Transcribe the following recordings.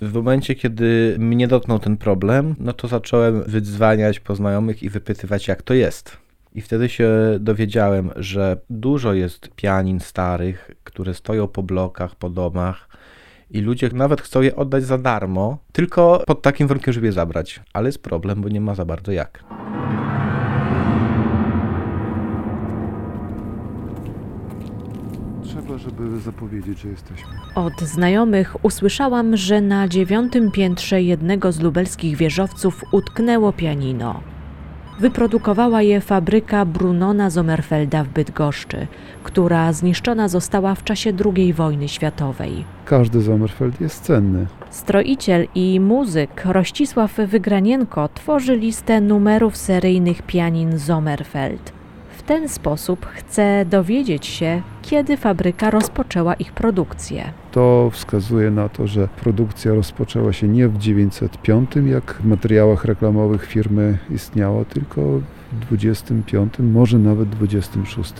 W momencie, kiedy mnie dotknął ten problem, no to zacząłem wydzwaniać po znajomych i wypytywać, jak to jest. I wtedy się dowiedziałem, że dużo jest pianin starych, które stoją po blokach, po domach i ludzie nawet chcą je oddać za darmo, tylko pod takim warunkiem, żeby je zabrać. Ale jest problem, bo nie ma za bardzo jak. Żeby zapowiedzieć, że jesteśmy. Od znajomych usłyszałam, że na dziewiątym piętrze jednego z lubelskich wieżowców utknęło pianino. Wyprodukowała je fabryka Brunona Sommerfelda w Bydgoszczy, która zniszczona została w czasie II wojny światowej. Każdy Sommerfeld jest cenny. Stroiciel i muzyk Rościsław Wygranienko tworzy listę numerów seryjnych pianin Sommerfeld. Ten sposób chce dowiedzieć się, kiedy fabryka rozpoczęła ich produkcję. To wskazuje na to, że produkcja rozpoczęła się nie w 905, jak w materiałach reklamowych firmy istniało, tylko w 25, może nawet 26.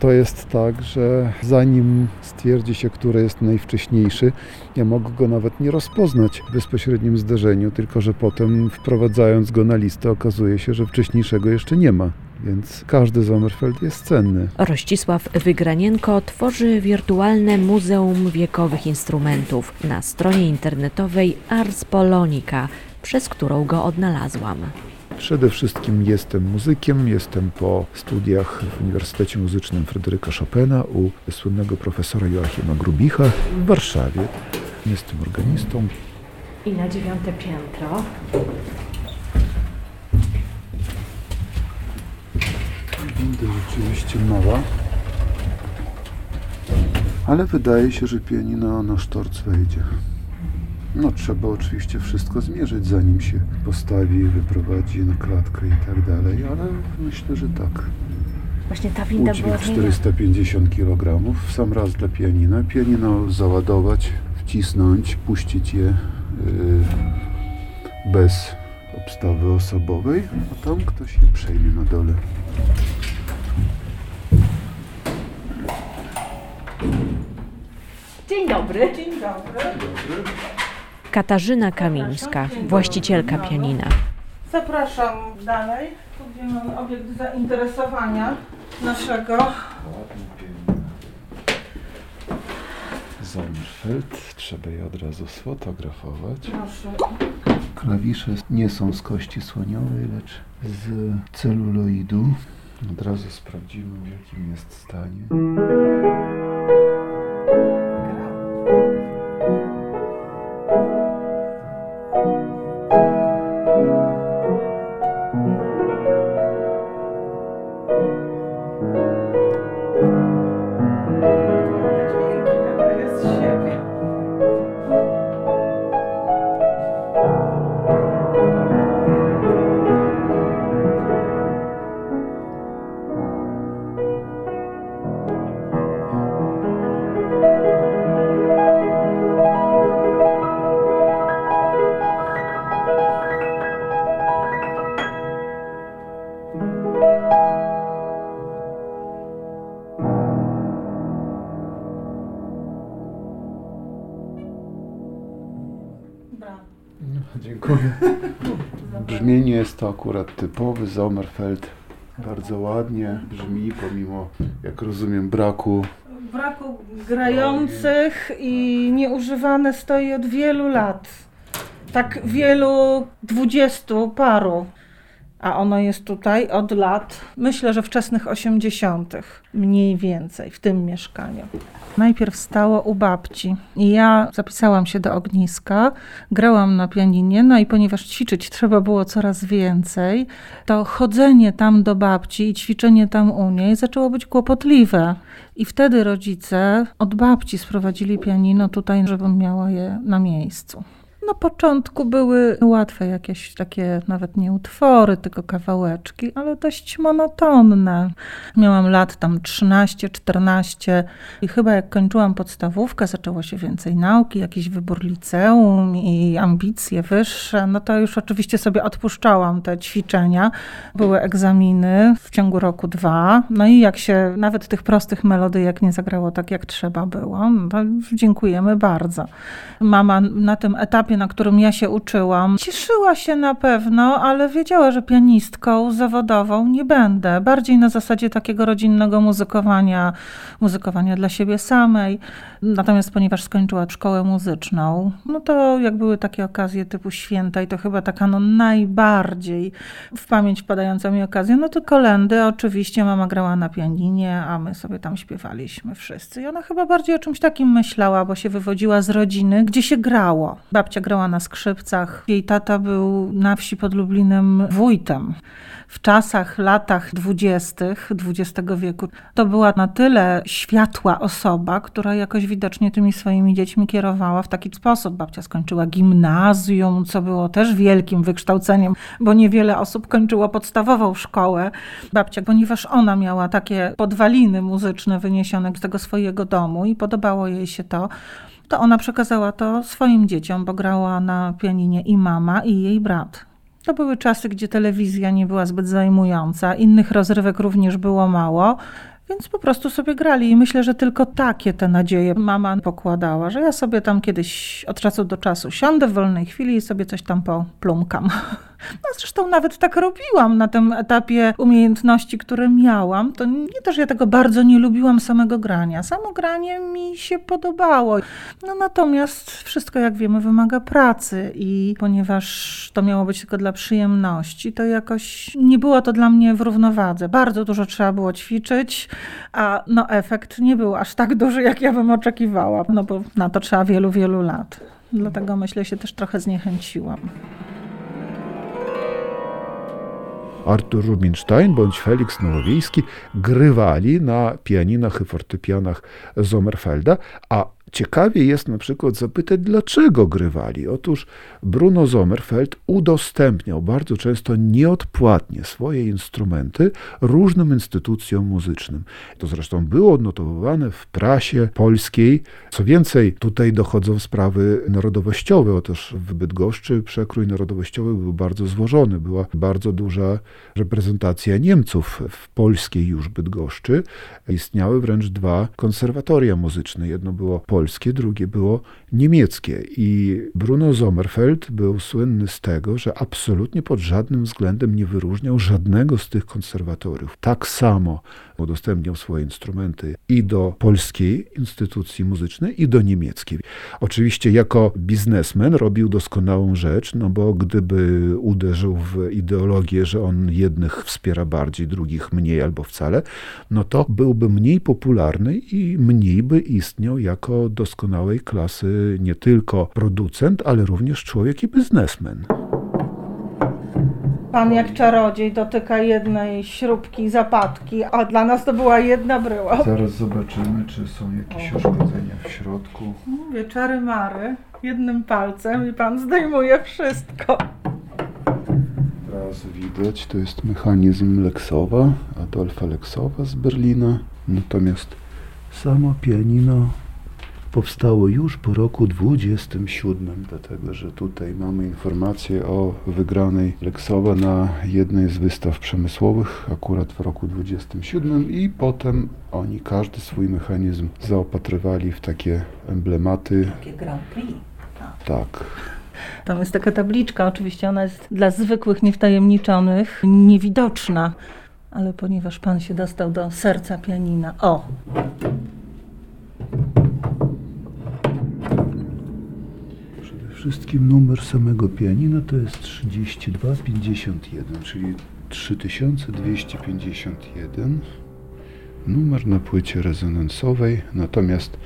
To jest tak, że zanim stwierdzi się, który jest najwcześniejszy, ja mogę go nawet nie rozpoznać w bezpośrednim zdarzeniu, tylko że potem wprowadzając go na listę okazuje się, że wcześniejszego jeszcze nie ma. Więc każdy Sommerfeld jest cenny. Rościsław Wygranienko tworzy wirtualne Muzeum Wiekowych Instrumentów na stronie internetowej Ars Polonica, przez którą go odnalazłam. Przede wszystkim jestem muzykiem, jestem po studiach w Uniwersytecie Muzycznym Fryderyka Chopina u słynnego profesora Joachima Grubicha w Warszawie. Jestem organistą. I na dziewiąte piętro Winda rzeczywiście mała. Ale wydaje się, że pianino na sztorc wejdzie. No trzeba oczywiście wszystko zmierzyć, zanim się postawi, wyprowadzi na klatkę i tak dalej, ale myślę, że tak. Właśnie ta winda była Udźwig 450 kg w sam raz dla pianina. Pianino załadować, wcisnąć, puścić je yy, bez obstawy osobowej, a tam ktoś je przejmie na dole. Dzień dobry. Dzień dobry. Katarzyna Kamińska, właścicielka pianina. Zapraszam dalej, tu gdzie mamy obiekt zainteresowania naszego. Sommerfeld, trzeba je od razu sfotografować. Proszę. Klawisze nie są z kości słoniowej, lecz z celuloidu. Od razu sprawdzimy, w jakim jest stanie. Dziękuję. Brzmienie jest to akurat typowy Sommerfeld. Bardzo ładnie brzmi, pomimo, jak rozumiem, braku. Braku grających i nieużywane stoi od wielu lat. Tak wielu, dwudziestu paru. A ono jest tutaj od lat, myślę, że wczesnych 80., mniej więcej, w tym mieszkaniu. Najpierw stało u babci i ja zapisałam się do ogniska, grałam na pianinie, no i ponieważ ćwiczyć trzeba było coraz więcej, to chodzenie tam do babci i ćwiczenie tam u niej zaczęło być kłopotliwe. I wtedy rodzice od babci sprowadzili pianino tutaj, żebym miała je na miejscu. Na początku były łatwe jakieś takie, nawet nie utwory, tylko kawałeczki, ale dość monotonne. Miałam lat tam 13, 14 i chyba jak kończyłam podstawówkę, zaczęło się więcej nauki, jakiś wybór liceum i ambicje wyższe. No to już oczywiście sobie odpuszczałam te ćwiczenia. Były egzaminy w ciągu roku dwa. No i jak się nawet tych prostych melodyjek nie zagrało tak, jak trzeba było, no to dziękujemy bardzo. Mama na tym etapie, na którym ja się uczyłam, cieszyła się na pewno, ale wiedziała, że pianistką zawodową nie będę. Bardziej na zasadzie takiego rodzinnego muzykowania, muzykowania dla siebie samej. Natomiast ponieważ skończyła szkołę muzyczną, no to jak były takie okazje typu święta i to chyba taka no najbardziej w pamięć wpadająca mi okazja, no to kolendy oczywiście mama grała na pianinie, a my sobie tam śpiewaliśmy wszyscy. I ona chyba bardziej o czymś takim myślała, bo się wywodziła z rodziny, gdzie się grało. Babcia grała na skrzypcach, jej tata był na wsi pod Lublinem wójtem w czasach, latach dwudziestych XX wieku, to była na tyle światła osoba, która jakoś widocznie tymi swoimi dziećmi kierowała w taki sposób. Babcia skończyła gimnazjum, co było też wielkim wykształceniem, bo niewiele osób kończyło podstawową szkołę. Babcia, ponieważ ona miała takie podwaliny muzyczne wyniesione z tego swojego domu i podobało jej się to, to ona przekazała to swoim dzieciom, bo grała na pianinie i mama, i jej brat. To były czasy, gdzie telewizja nie była zbyt zajmująca, innych rozrywek również było mało. Więc po prostu sobie grali i myślę, że tylko takie te nadzieje mama pokładała, że ja sobie tam kiedyś od czasu do czasu siądę w wolnej chwili i sobie coś tam poplumkam. No zresztą nawet tak robiłam na tym etapie umiejętności, które miałam. To nie to, że ja tego bardzo nie lubiłam samego grania. Samo granie mi się podobało. No natomiast wszystko, jak wiemy, wymaga pracy i ponieważ to miało być tylko dla przyjemności, to jakoś nie było to dla mnie w równowadze. Bardzo dużo trzeba było ćwiczyć, a no efekt nie był aż tak duży, jak ja bym oczekiwała, no bo na to trzeba wielu, wielu lat. Dlatego myślę, się też trochę zniechęciłam. Artur Rubinstein bądź Felix Nowowiejski grywali na pianinach i fortepianach Sommerfelda, a Ciekawie jest na przykład zapytać, dlaczego grywali. Otóż Bruno Sommerfeld udostępniał bardzo często nieodpłatnie swoje instrumenty różnym instytucjom muzycznym. To zresztą było odnotowywane w prasie polskiej. Co więcej, tutaj dochodzą sprawy narodowościowe. Otóż w Bydgoszczy przekrój narodowościowy był bardzo złożony. Była bardzo duża reprezentacja Niemców w polskiej już Bydgoszczy. Istniały wręcz dwa konserwatoria muzyczne. Jedno było polskie, polskie, drugie było niemieckie. I Bruno Sommerfeld był słynny z tego, że absolutnie pod żadnym względem nie wyróżniał żadnego z tych konserwatoriów. Tak samo udostępniał swoje instrumenty i do polskiej instytucji muzycznej, i do niemieckiej. Oczywiście jako biznesmen robił doskonałą rzecz, no bo gdyby uderzył w ideologię, że on jednych wspiera bardziej, drugich mniej albo wcale, no to byłby mniej popularny i mniej by istniał jako doskonałej klasy nie tylko producent, ale również człowiek i biznesmen. Pan jak czarodziej dotyka jednej śrubki zapadki, a dla nas to była jedna bryła. Zaraz zobaczymy, czy są jakieś uszkodzenia w środku. Mówię, czary mary, jednym palcem i pan zdejmuje wszystko. Raz widać, to jest mechanizm Leksowa, Adolfa Leksowa z Berlina. Natomiast samo pianino powstało już po roku 27, dlatego że tutaj mamy informację o wygranej Leksowa na jednej z wystaw przemysłowych, akurat w roku 27 i potem oni każdy swój mechanizm zaopatrywali w takie emblematy. Takie Grand Prix. Tak. Tam jest taka tabliczka, oczywiście ona jest dla zwykłych, niewtajemniczonych, niewidoczna, ale ponieważ pan się dostał do serca pianina. O! Wszystkim numer samego pianina to jest 3251, czyli 3251. Numer na płycie rezonansowej, natomiast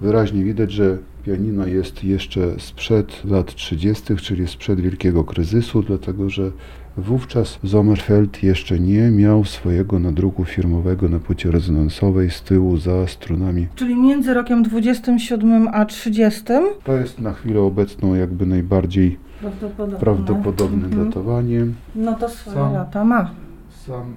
wyraźnie widać, że pianino jest jeszcze sprzed lat 30., czyli sprzed wielkiego kryzysu, dlatego że wówczas Sommerfeld jeszcze nie miał swojego nadruku firmowego na płycie rezonansowej z tyłu za strunami. Czyli między rokiem 27 a 30? To jest na chwilę obecną jakby najbardziej Prawdopodobne, prawdopodobne Mhm. datowanie. No to swoje Sam- lata ma. Sam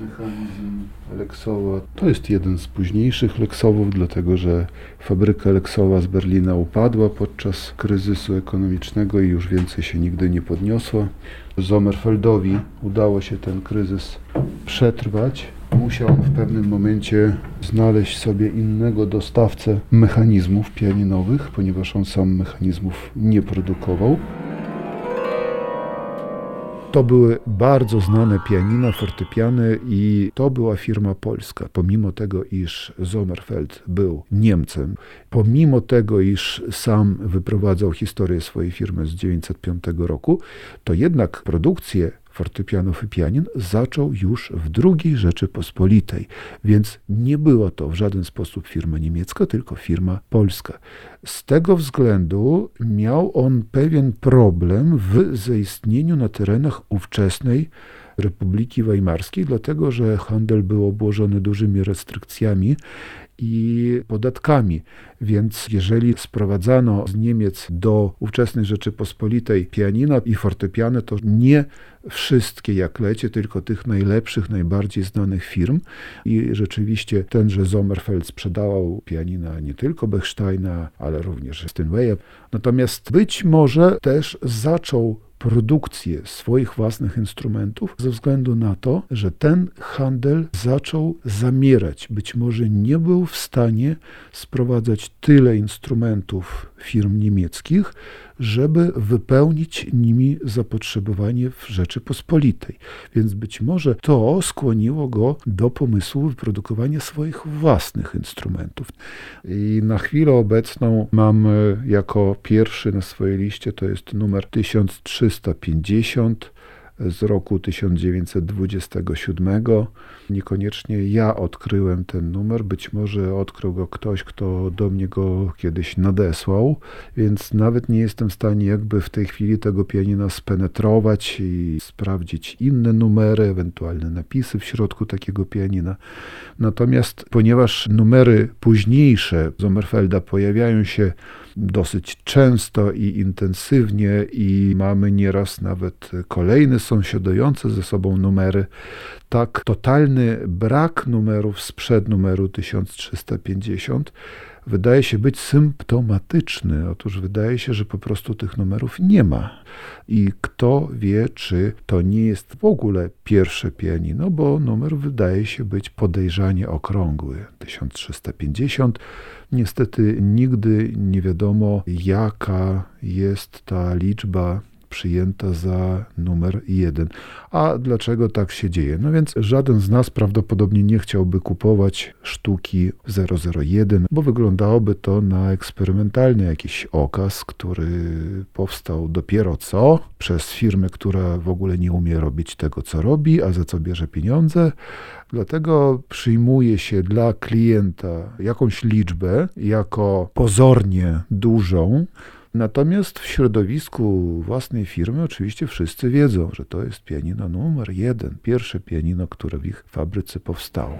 mechanizm Leksowa to jest jeden z późniejszych Leksowów, dlatego że fabryka Leksowa z Berlina upadła podczas kryzysu ekonomicznego i już więcej się nigdy nie podniosła. Sommerfeldowi udało się ten kryzys przetrwać. Musiał on w pewnym momencie znaleźć sobie innego dostawcę mechanizmów pianinowych, ponieważ on sam mechanizmów nie produkował. To były bardzo znane pianina, fortepiany i to była firma polska. Pomimo tego, iż Sommerfeld był Niemcem, pomimo tego, iż sam wyprowadzał historię swojej firmy z 1905 roku, to jednak produkcję fortepianów i pianin zaczął już w II Rzeczypospolitej, więc nie była to w żaden sposób firma niemiecka, tylko firma polska. Z tego względu miał on pewien problem w zaistnieniu na terenach ówczesnej Republiki Weimarskiej, dlatego że handel był obłożony dużymi restrykcjami i podatkami. Więc jeżeli sprowadzano z Niemiec do ówczesnej Rzeczypospolitej pianina i fortepiany, to nie wszystkie jak lecie, tylko tych najlepszych, najbardziej znanych firm. I rzeczywiście tenże Sommerfeld sprzedawał pianina nie tylko Bechsteina, ale również Steinwaya. Natomiast być może też zaczął produkcję swoich własnych instrumentów ze względu na to, że ten handel zaczął zamierać. Być może nie był w stanie sprowadzać tyle instrumentów firm niemieckich, żeby wypełnić nimi zapotrzebowanie w Rzeczypospolitej. Więc być może to skłoniło go do pomysłu wyprodukowania swoich własnych instrumentów. I na chwilę obecną mam jako pierwszy na swojej liście to jest numer 1350 z roku 1927. Niekoniecznie ja odkryłem ten numer, być może odkrył go ktoś, kto do mnie go kiedyś nadesłał, więc nawet nie jestem w stanie jakby w tej chwili tego pianina spenetrować i sprawdzić inne numery, ewentualne napisy w środku takiego pianina. Natomiast ponieważ numery późniejsze Sommerfelda pojawiają się dosyć często i intensywnie i mamy nieraz nawet kolejne sąsiadujące ze sobą numery. Tak totalny brak numerów sprzed numeru 1350 wydaje się być symptomatyczny. Otóż wydaje się, że po prostu tych numerów nie ma. I kto wie, czy to nie jest w ogóle pierwsze pianino, bo numer wydaje się być podejrzanie okrągły. 1350. Niestety nigdy nie wiadomo, jaka jest ta liczba przyjęta za numer jeden. A dlaczego tak się dzieje? No więc żaden z nas prawdopodobnie nie chciałby kupować sztuki 001, bo wyglądałoby to na eksperymentalny jakiś okaz, który powstał dopiero co przez firmę, która w ogóle nie umie robić tego, co robi, a za co bierze pieniądze. Dlatego przyjmuje się dla klienta jakąś liczbę jako pozornie dużą, Natomiast w środowisku własnej firmy oczywiście wszyscy wiedzą, że to jest pianino numer jeden, pierwsze pianino, które w ich fabryce powstało.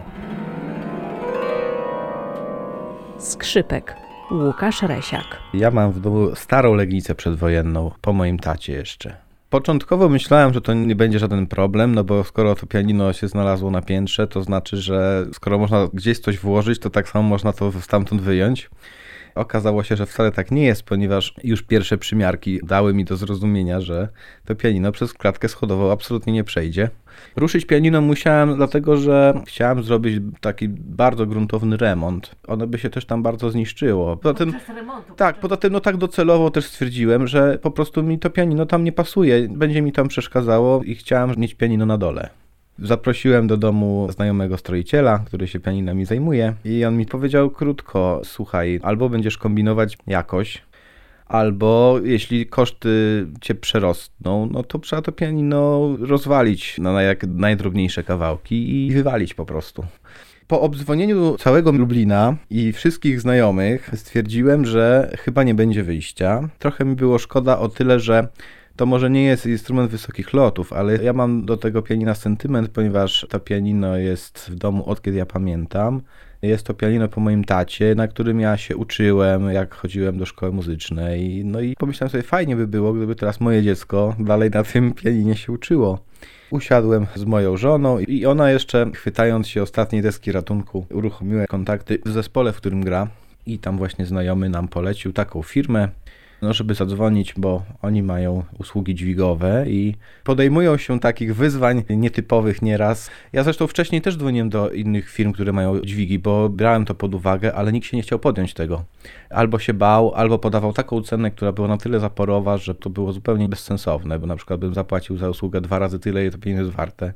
Skrzypek. Łukasz Resiak. Ja mam w domu starą legnicę przedwojenną, po moim tacie jeszcze. Początkowo myślałem, że to nie będzie żaden problem, no bo skoro to pianino się znalazło na piętrze, to znaczy, że skoro można gdzieś coś włożyć, to tak samo można to stamtąd wyjąć. Okazało się, że wcale tak nie jest, ponieważ już pierwsze przymiarki dały mi do zrozumienia, że to pianino przez klatkę schodową absolutnie nie przejdzie. Ruszyć pianino musiałem, dlatego że chciałem zrobić taki bardzo gruntowny remont. Ono by się też tam bardzo zniszczyło. Poza tym, tak, poza tym no tak docelowo też stwierdziłem, że po prostu mi to pianino tam nie pasuje, będzie mi tam przeszkadzało i chciałem mieć pianino na dole. Zaprosiłem do domu znajomego stroiciela, który się pianinami zajmuje i on mi powiedział krótko, słuchaj, albo będziesz kombinować jakoś, albo jeśli koszty cię przerosną, no to trzeba to pianino rozwalić na jak najdrobniejsze kawałki i wywalić po prostu. Po obdzwonieniu całego Lublina i wszystkich znajomych stwierdziłem, że chyba nie będzie wyjścia. Trochę mi było szkoda o tyle, że to może nie jest instrument wysokich lotów, ale ja mam do tego pianina sentyment, ponieważ to pianino jest w domu od kiedy ja pamiętam. Jest to pianino po moim tacie, na którym ja się uczyłem, jak chodziłem do szkoły muzycznej. No i pomyślałem sobie, fajnie by było, gdyby teraz moje dziecko dalej na tym pianinie się uczyło. Usiadłem z moją żoną i ona jeszcze, chwytając się ostatniej deski ratunku, uruchomiła kontakty w zespole, w którym gra. I tam właśnie znajomy nam polecił taką firmę, no, żeby zadzwonić, bo oni mają usługi dźwigowe i podejmują się takich wyzwań nietypowych nieraz. Ja zresztą wcześniej też dzwoniłem do innych firm, które mają dźwigi, bo brałem to pod uwagę, ale nikt się nie chciał podjąć tego. Albo się bał, albo podawał taką cenę, która była na tyle zaporowa, że to było zupełnie bezsensowne, bo na przykład bym zapłacił za usługę dwa razy tyle, ile to pieniądze jest warte.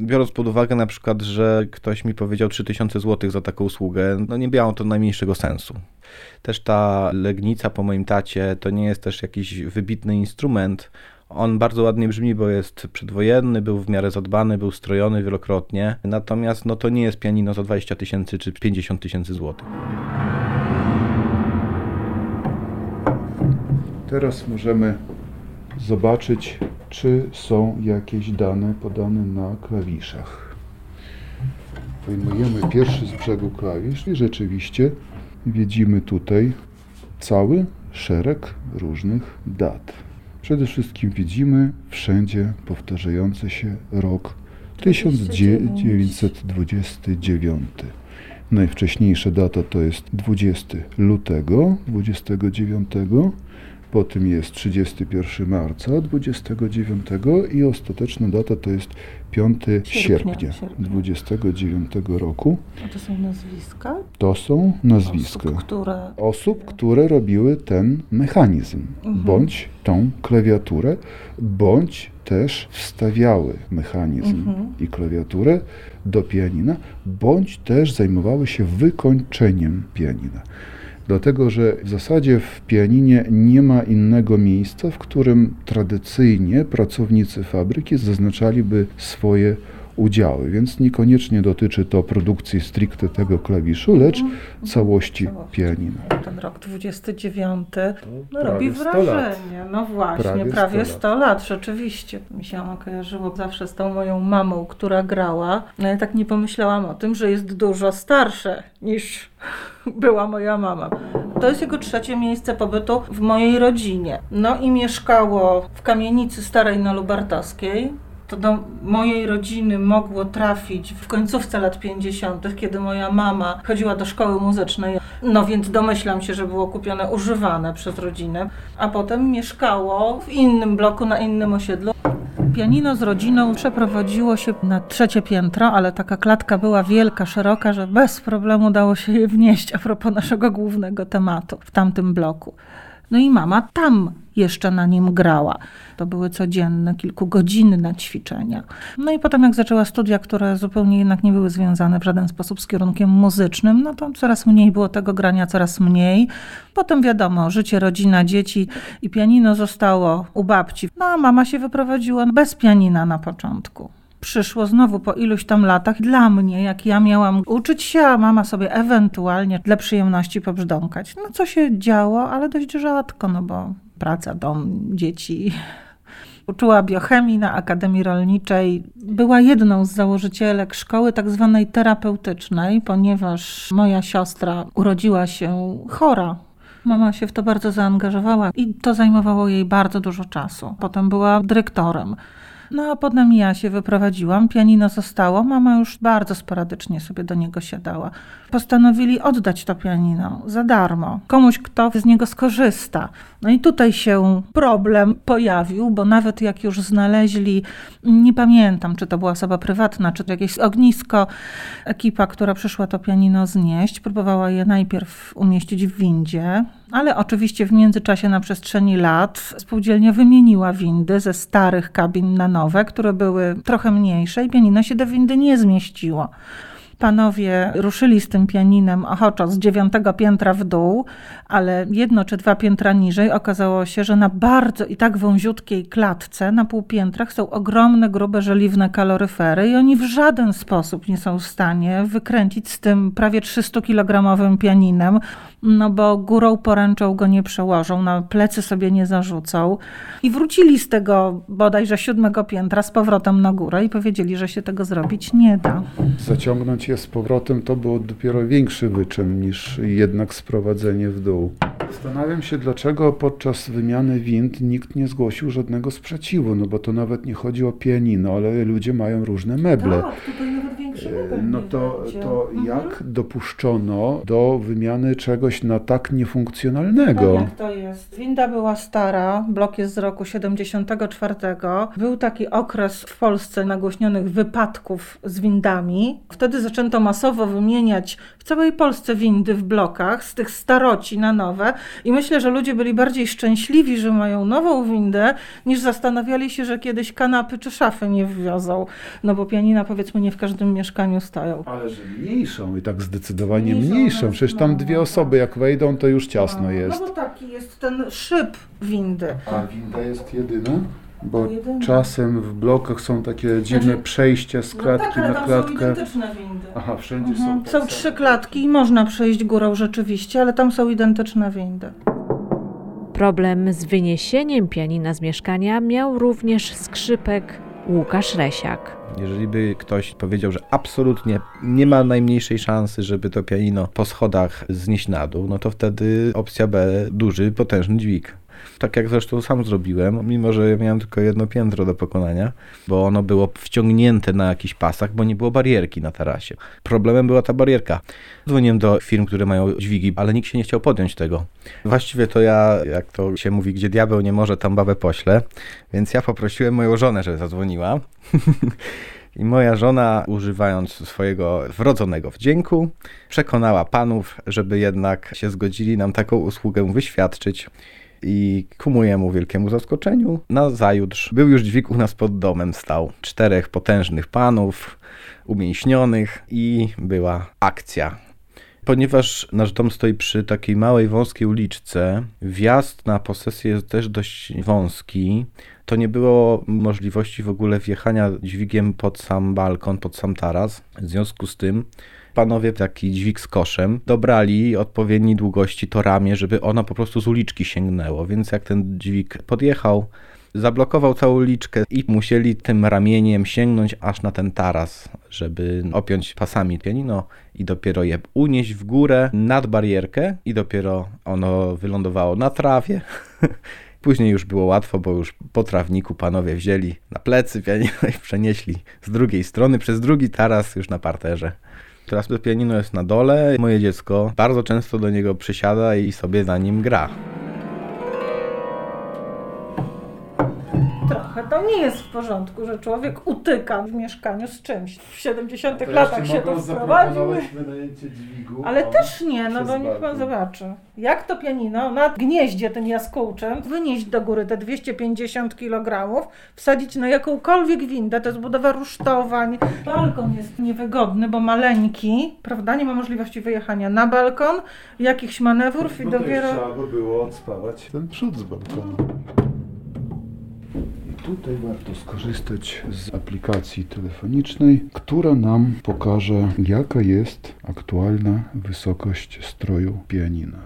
Biorąc pod uwagę na przykład, że ktoś mi powiedział 3000 zł za taką usługę, no nie miało to najmniejszego sensu. Też ta legnica po moim tacie to nie jest też jakiś wybitny instrument. On bardzo ładnie brzmi, bo jest przedwojenny, był w miarę zadbany, był strojony wielokrotnie. Natomiast no, to nie jest pianino za 20 tysięcy czy 50 tysięcy złotych. Teraz możemy zobaczyć, czy są jakieś dane podane na klawiszach. Wyjmujemy pierwszy z brzegu klawisz i rzeczywiście widzimy tutaj cały szereg różnych dat. Przede wszystkim widzimy wszędzie powtarzający się rok 1929. Najwcześniejsza data to jest 20 lutego 29 Potem jest 31 marca 29 i ostateczna data to jest 5 sierpnia, sierpnia 29 roku. A to są nazwiska? To są nazwiska osób, które, osób, które robiły ten mechanizm, mhm. bądź tą klawiaturę, bądź też wstawiały mechanizm mhm. i klawiaturę do pianina, bądź też zajmowały się wykończeniem pianina dlatego że w zasadzie w pianinie nie ma innego miejsca, w którym tradycyjnie pracownicy fabryki zaznaczaliby swoje udziały, więc niekoniecznie dotyczy to produkcji stricte tego klawiszu, lecz mhm. całości, całości. pianina. Ten rok 29 no, robi wrażenie. No właśnie, prawie, prawie 100, 100 lat. lat. rzeczywiście. Mi się ono kojarzyło zawsze z tą moją mamą, która grała. No ja tak nie pomyślałam o tym, że jest dużo starsze niż była moja mama. To jest jego trzecie miejsce pobytu w mojej rodzinie. No i mieszkało w kamienicy starej na Lubartowskiej to do mojej rodziny mogło trafić w końcówce lat 50., kiedy moja mama chodziła do szkoły muzycznej. No więc domyślam się, że było kupione używane przez rodzinę, a potem mieszkało w innym bloku, na innym osiedlu. Pianino z rodziną przeprowadziło się na trzecie piętro, ale taka klatka była wielka, szeroka, że bez problemu dało się je wnieść a propos naszego głównego tematu w tamtym bloku. No i mama tam jeszcze na nim grała. To były codzienne, kilkugodzinne ćwiczenia. No i potem jak zaczęła studia, które zupełnie jednak nie były związane w żaden sposób z kierunkiem muzycznym, no to coraz mniej było tego grania, coraz mniej. Potem wiadomo, życie, rodzina, dzieci i pianino zostało u babci. No a mama się wyprowadziła bez pianina na początku przyszło znowu po iluś tam latach dla mnie, jak ja miałam uczyć się, a mama sobie ewentualnie dla przyjemności pobrzdąkać. No co się działo, ale dość rzadko, no bo praca, dom, dzieci. Uczyła biochemii na Akademii Rolniczej. Była jedną z założycielek szkoły tak zwanej terapeutycznej, ponieważ moja siostra urodziła się chora Mama się w to bardzo zaangażowała i to zajmowało jej bardzo dużo czasu. Potem była dyrektorem. No a potem ja się wyprowadziłam, pianino zostało, mama już bardzo sporadycznie sobie do niego siadała. Postanowili oddać to pianino za darmo, komuś, kto z niego skorzysta. No i tutaj się problem pojawił, bo nawet jak już znaleźli, nie pamiętam, czy to była osoba prywatna, czy to jakieś ognisko, ekipa, która przyszła to pianino znieść, próbowała je najpierw umieścić w windzie, ale oczywiście w międzyczasie na przestrzeni lat spółdzielnia wymieniła windy ze starych kabin na nowe, które były trochę mniejsze i pianino się do windy nie zmieściło. Panowie ruszyli z tym pianinem ochoczo z dziewiątego piętra w dół, ale jedno czy dwa piętra niżej okazało się, że na bardzo i tak wąziutkiej klatce na półpiętrach są ogromne, grube, żeliwne kaloryfery i oni w żaden sposób nie są w stanie wykręcić z tym prawie 300-kilogramowym pianinem, no bo górą poręczą go nie przełożą, na plecy sobie nie zarzucą. I wrócili z tego bodajże siódmego piętra z powrotem na górę i powiedzieli, że się tego zrobić nie da. Zaciągnąć je z powrotem to było dopiero większy wyczyn niż jednak sprowadzenie w dół. Zastanawiam się, dlaczego podczas wymiany wind nikt nie zgłosił żadnego sprzeciwu, no bo to nawet nie chodzi o pianino, ale ludzie mają różne meble. Tak, tutaj nawet większy E, No to, to jak dopuszczono do wymiany czegoś na tak niefunkcjonalnego? Tak jak to jest. Winda była stara, blok jest z roku 74. Był taki okres w Polsce nagłośnionych wypadków z windami. Wtedy zaczęto masowo wymieniać w całej Polsce windy w blokach z tych staroci na nowe i myślę, że ludzie byli bardziej szczęśliwi, że mają nową windę, niż zastanawiali się, że kiedyś kanapy czy szafy nie wwiozą. No bo pianina powiedzmy nie w każdym mieszkaniu stają. Ale że mniejszą i tak zdecydowanie Mniejszą, mniejszą. no, Przecież tam no, dwie no. osoby jak wejdą, to już ciasno No jest. bo taki jest ten szyb windy. A winda jest jedyna? Bo czasem w blokach są takie dziwne Znaczy- przejścia z No klatki tak, ale na tam są identyczne windy. Aha, wszędzie Mhm. są. tak Są samo. trzy klatki i można przejść górą rzeczywiście, ale tam są identyczne windy. Problem z wyniesieniem pianina z mieszkania miał również skrzypek Łukasz Resiak. Jeżeli by ktoś powiedział, że absolutnie nie ma najmniejszej szansy, żeby to pianino po schodach znieść na dół, no to wtedy opcja B, duży, potężny dźwig. Tak jak zresztą sam zrobiłem, mimo że miałem tylko jedno piętro do pokonania, bo ono było wciągnięte na jakichś pasach, bo nie było barierki na tarasie. Problemem była ta barierka. Dzwoniłem do firm, które mają dźwigi, ale nikt się nie chciał podjąć tego. Właściwie to ja, jak to się mówi, gdzie diabeł nie może, tam babę pośle, więc ja poprosiłem moją żonę, żeby zadzwoniła. I moja żona, używając swojego wrodzonego wdzięku, przekonała panów, żeby jednak się zgodzili nam taką usługę wyświadczyć. I ku mojemu wielkiemu zaskoczeniu, na zajutrz był już dźwig u nas pod domem stał. Czterech potężnych panów, umięśnionych i była akcja. Ponieważ nasz dom stoi przy takiej małej, wąskiej uliczce, wjazd na posesję jest też dość wąski, to nie było możliwości w ogóle wjechania dźwigiem pod sam balkon, pod sam taras. W związku z tym panowie taki dźwig z koszem dobrali odpowiedniej długości to ramię, żeby ono po prostu z uliczki sięgnęło. Więc jak ten dźwig podjechał, zablokował całą uliczkę i musieli tym ramieniem sięgnąć aż na ten taras, żeby opiąć pasami pianino i dopiero je unieść w górę nad barierkę i dopiero ono wylądowało na trawie. Później już było łatwo, bo już po trawniku panowie wzięli na plecy pianino i przenieśli z drugiej strony przez drugi taras już na parterze. Teraz to pianino jest na dole. Moje dziecko bardzo często do niego przysiada i sobie na nim gra. To nie jest w porządku, że człowiek utyka w mieszkaniu z czymś. W 70 latach się to wprowadził. wynajęcie dźwigu. Ale też nie, no bo niech pan zobaczy. Jak to pianino na gnieździe tym jaskółczem wynieść do góry te 250 kg, wsadzić na jakąkolwiek windę, to jest budowa rusztowań. Balkon jest niewygodny, bo maleńki, prawda? Nie ma możliwości wyjechania na balkon, jakichś manewrów i No już dopiero... trzeba by było odspawać ten przód z balkonu. Tutaj warto skorzystać z aplikacji telefonicznej, która nam pokaże, jaka jest aktualna wysokość stroju pianina.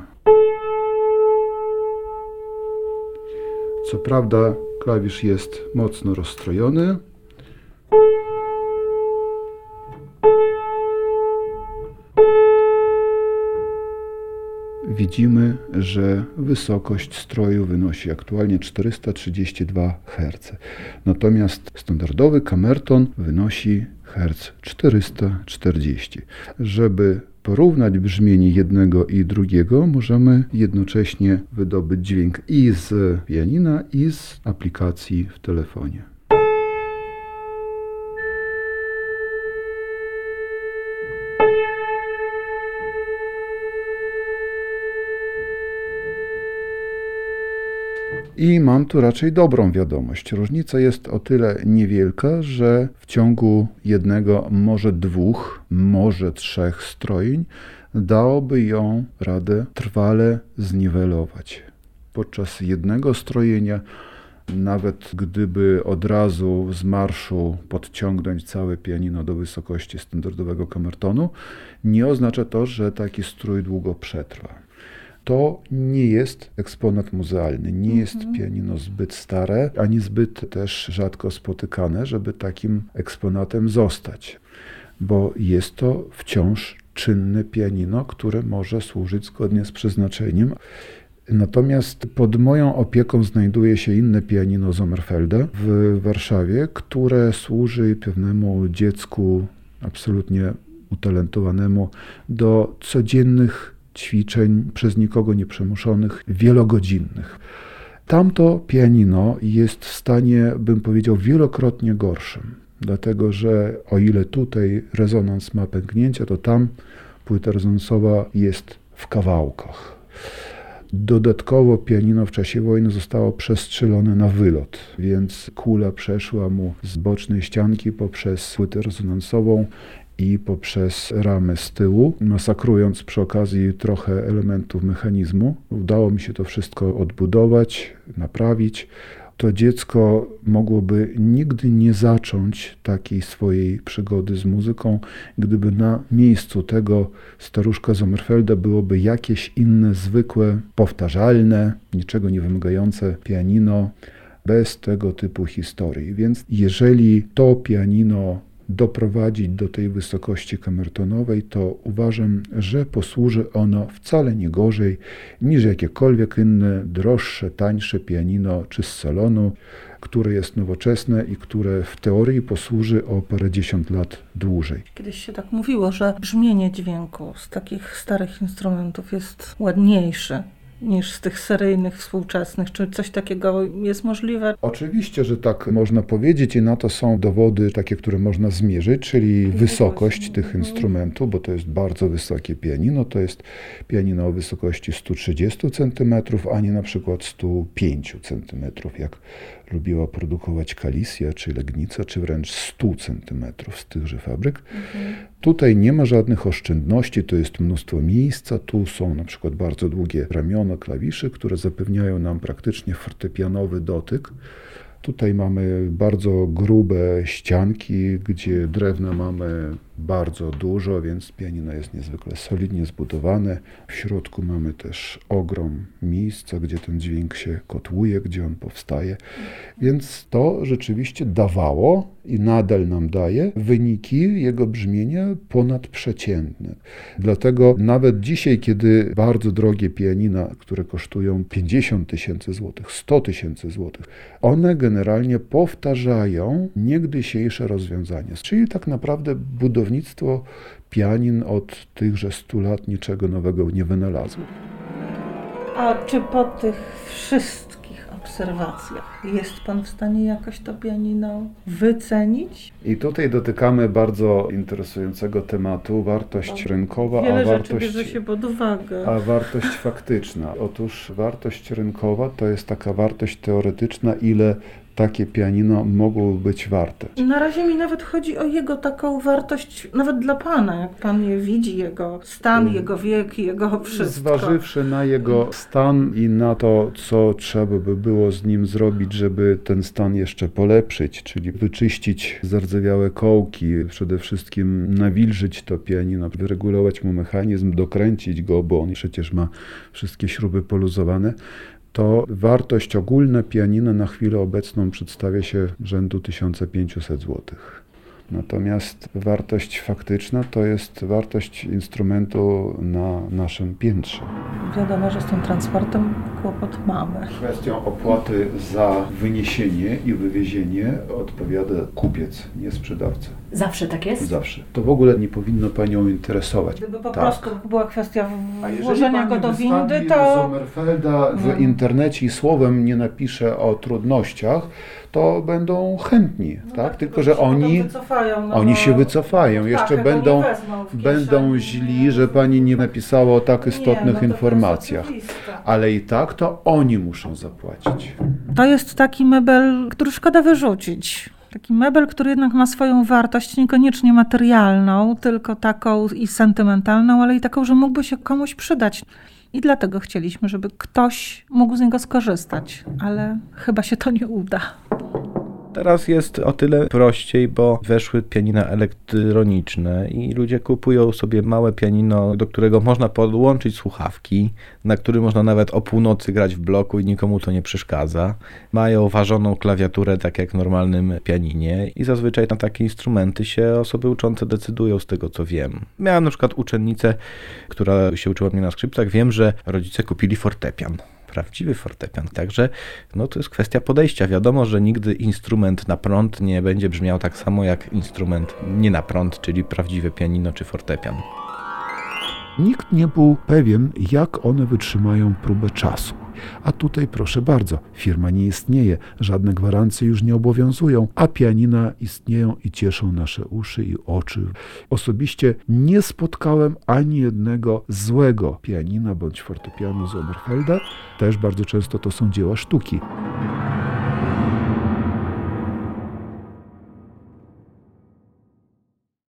Co prawda, klawisz jest mocno rozstrojony. Widzimy, że wysokość stroju wynosi aktualnie 432 Hz. Natomiast standardowy kamerton wynosi Hz 440. Żeby porównać brzmienie jednego i drugiego, możemy jednocześnie wydobyć dźwięk i z pianina, i z aplikacji w telefonie. I mam tu raczej dobrą wiadomość. Różnica jest o tyle niewielka, że w ciągu jednego, może dwóch, może trzech strojeń dałoby ją radę trwale zniwelować. Podczas jednego strojenia nawet gdyby od razu z marszu podciągnąć całe pianino do wysokości standardowego kamertonu, nie oznacza to, że taki strój długo przetrwa. To nie jest eksponat muzealny, nie jest mhm. pianino zbyt stare, ani zbyt też rzadko spotykane, żeby takim eksponatem zostać, bo jest to wciąż czynne pianino, które może służyć zgodnie z przeznaczeniem. Natomiast pod moją opieką znajduje się inne pianino Sommerfelda w Warszawie, które służy pewnemu dziecku absolutnie utalentowanemu do codziennych ćwiczeń przez nikogo nieprzemuszonych, wielogodzinnych. Tamto pianino jest w stanie, bym powiedział, wielokrotnie gorszym, dlatego że o ile tutaj rezonans ma pęknięcia, to tam płyta rezonansowa jest w kawałkach. Dodatkowo pianino w czasie wojny zostało przestrzelone na wylot, więc kula przeszła mu z bocznej ścianki poprzez płytę rezonansową i poprzez ramę z tyłu, masakrując przy okazji trochę elementów mechanizmu. Udało mi się to wszystko odbudować, naprawić to dziecko mogłoby nigdy nie zacząć takiej swojej przygody z muzyką, gdyby na miejscu tego staruszka Sommerfelda byłoby jakieś inne, zwykłe, powtarzalne, niczego nie wymagające pianino, bez tego typu historii. Więc jeżeli to pianino doprowadzić do tej wysokości kamertonowej, to uważam, że posłuży ono wcale nie gorzej niż jakiekolwiek inne droższe, tańsze pianino czy z salonu, które jest nowoczesne i które w teorii posłuży o parędziesiąt lat dłużej. Kiedyś się tak mówiło, że brzmienie dźwięku z takich starych instrumentów jest ładniejsze niż z tych seryjnych współczesnych? Czy coś takiego jest możliwe? Oczywiście, że tak można powiedzieć i na to są dowody takie, które można zmierzyć, czyli wysokość tych mhm. instrumentów, bo to jest bardzo wysokie pianino, to jest pianino o wysokości 130 cm, a nie na przykład 105 cm, jak lubiła produkować Kalisja, czy Legnica, czy wręcz 100 cm z tychże fabryk. Mhm. Tutaj nie ma żadnych oszczędności, to jest mnóstwo miejsca, tu są na przykład bardzo długie ramiona klawiszy, które zapewniają nam praktycznie fortepianowy dotyk. Tutaj mamy bardzo grube ścianki, gdzie drewna mamy bardzo dużo, więc pianino jest niezwykle solidnie zbudowane. W środku mamy też ogrom miejsca, gdzie ten dźwięk się kotłuje, gdzie on powstaje. Więc to rzeczywiście dawało i nadal nam daje wyniki jego brzmienia ponadprzeciętne. Dlatego nawet dzisiaj, kiedy bardzo drogie pianina, które kosztują 50 tysięcy złotych, 100 tysięcy złotych, one powtarzają niegdysiejsze rozwiązania. Czyli tak naprawdę budownictwo pianin od tychże stu lat niczego nowego nie wynalazło. A czy po tych wszystkich obserwacjach jest Pan w stanie jakoś to pianino wycenić? I tutaj dotykamy bardzo interesującego tematu, wartość rynkowa, Wiele a wartość, bierze się pod uwagę. a wartość faktyczna. Otóż wartość rynkowa to jest taka wartość teoretyczna, ile takie pianino mogło być warte. Na razie mi nawet chodzi o jego taką wartość, nawet dla Pana, jak Pan je widzi, jego stan, mm. jego wiek, jego wszystko. Zważywszy na jego stan i na to, co trzeba by było z nim zrobić, żeby ten stan jeszcze polepszyć, czyli wyczyścić zardzewiałe kołki, przede wszystkim nawilżyć to pianino, wyregulować mu mechanizm, dokręcić go, bo on przecież ma wszystkie śruby poluzowane, to wartość ogólna pianina na chwilę obecną przedstawia się rzędu 1500 zł. Natomiast wartość faktyczna to jest wartość instrumentu na naszym piętrze. Wiadomo, że z tym transportem kłopot mamy. Kwestią opłaty za wyniesienie i wywiezienie odpowiada kupiec, nie sprzedawca. Zawsze tak jest? Zawsze. To w ogóle nie powinno Panią interesować. Gdyby po Tak. prostu była kwestia włożenia go do windy, to Sommerfelda w Mm. internecie i słowem nie napisze o trudnościach, to będą chętni, No tak? Tylko, tylko że oni, wycofają, no oni bo- się wycofają. tak, Jeszcze nie będą, będą źli, że Pani nie napisała o tak Nie, istotnych no to to jest informacjach. Ale i tak to oni muszą zapłacić. To jest taki mebel, który szkoda wyrzucić. Taki mebel, który jednak ma swoją wartość niekoniecznie materialną, tylko taką i sentymentalną, ale i taką, że mógłby się komuś przydać. I dlatego chcieliśmy, żeby ktoś mógł z niego skorzystać, ale chyba się to nie uda. Teraz jest o tyle prościej, bo weszły pianina elektroniczne i ludzie kupują sobie małe pianino, do którego można podłączyć słuchawki, na którym można nawet o północy grać w bloku i nikomu to nie przeszkadza. Mają ważoną klawiaturę, tak jak w normalnym pianinie i zazwyczaj na takie instrumenty się osoby uczące decydują z tego, co wiem. Miałem na przykład uczennicę, która się uczyła mnie na skrzypcach. Wiem, że rodzice kupili fortepian prawdziwy fortepian. Także no, to jest kwestia podejścia. Wiadomo, że nigdy instrument na prąd nie będzie brzmiał tak samo jak instrument nie na prąd, czyli prawdziwe pianino czy fortepian. Nikt nie był pewien, jak one wytrzymają próbę czasu. A tutaj proszę bardzo, firma nie istnieje, żadne gwarancje już nie obowiązują, a pianina istnieją i cieszą nasze uszy i oczy. Osobiście nie spotkałem ani jednego złego pianina bądź fortepianu z Oberfelda. Też bardzo często to są dzieła sztuki.